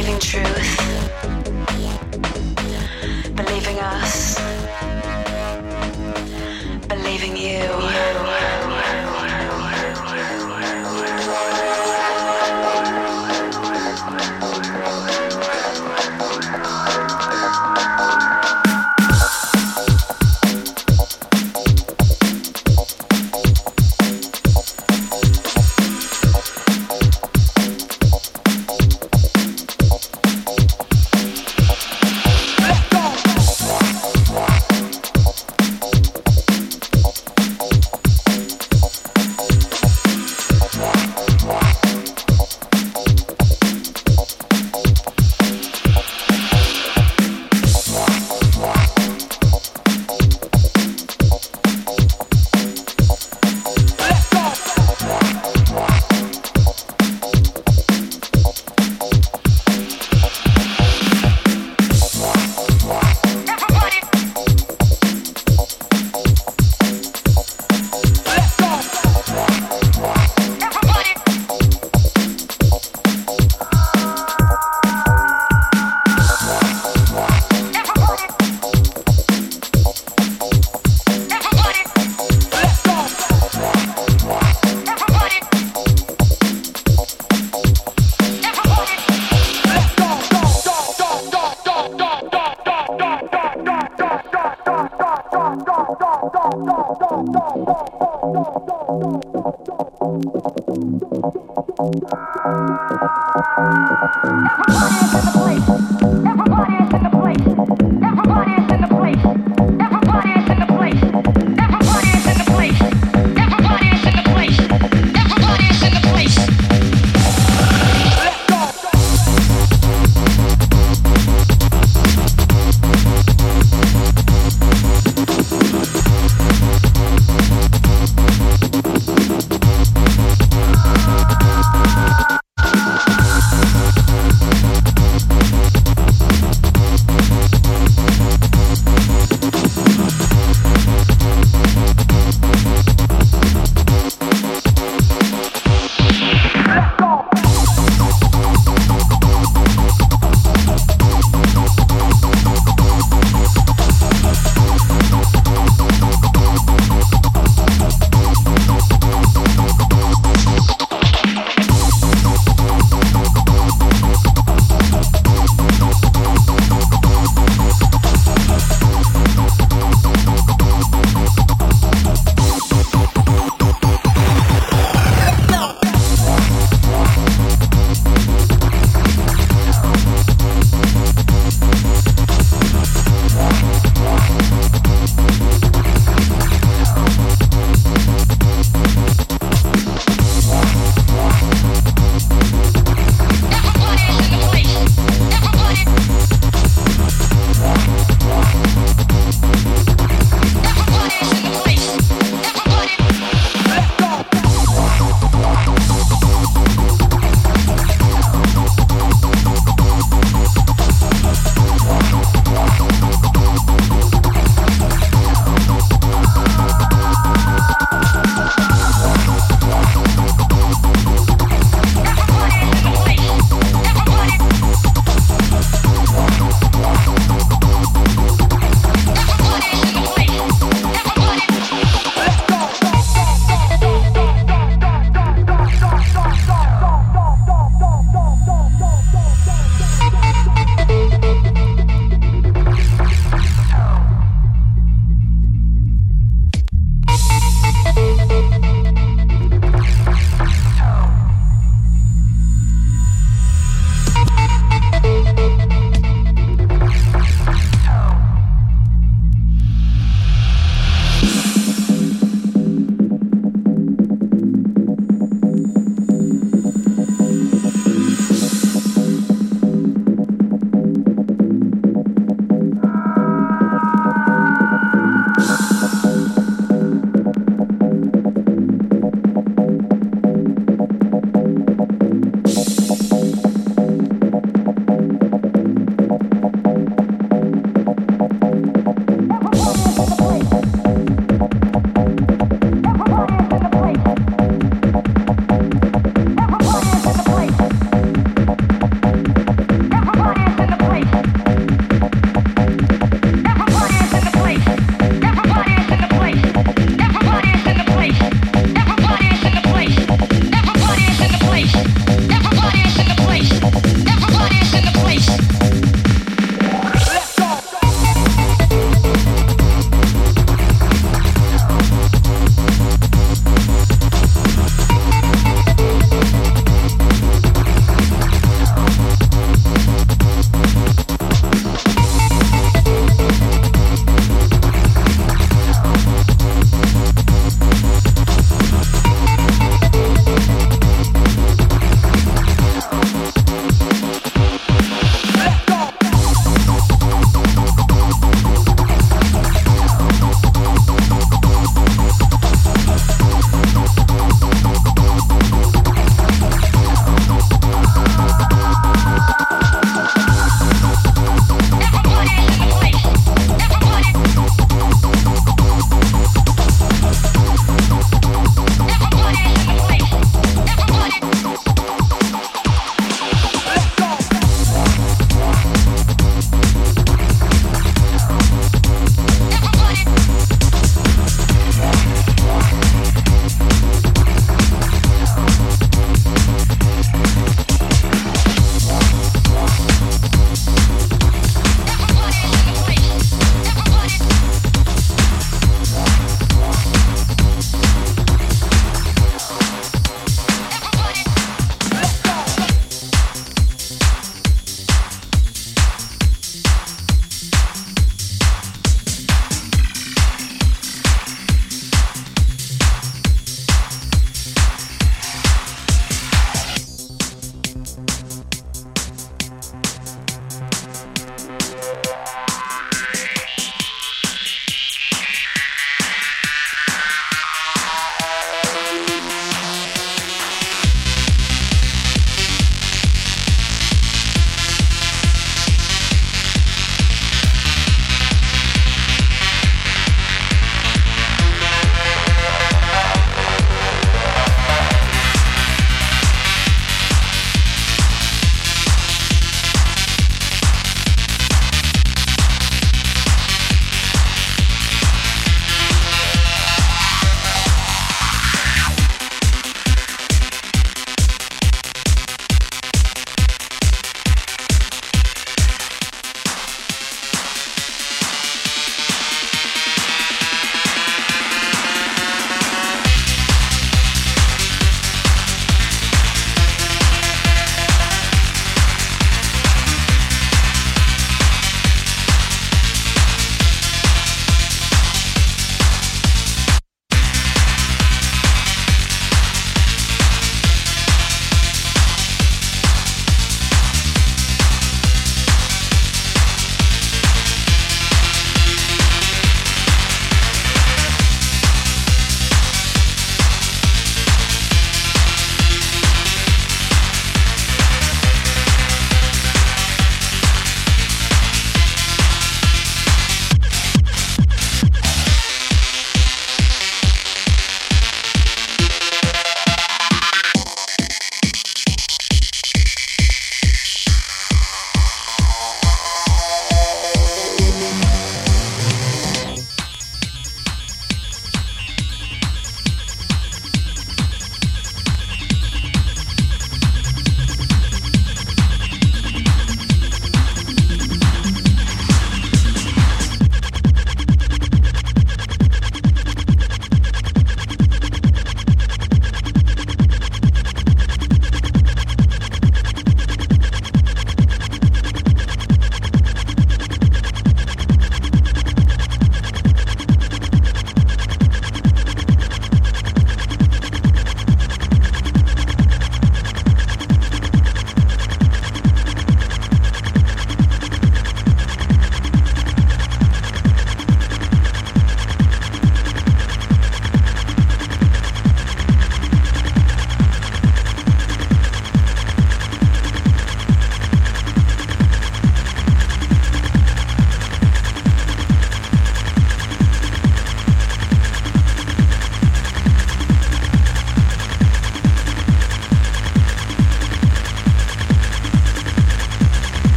living truth.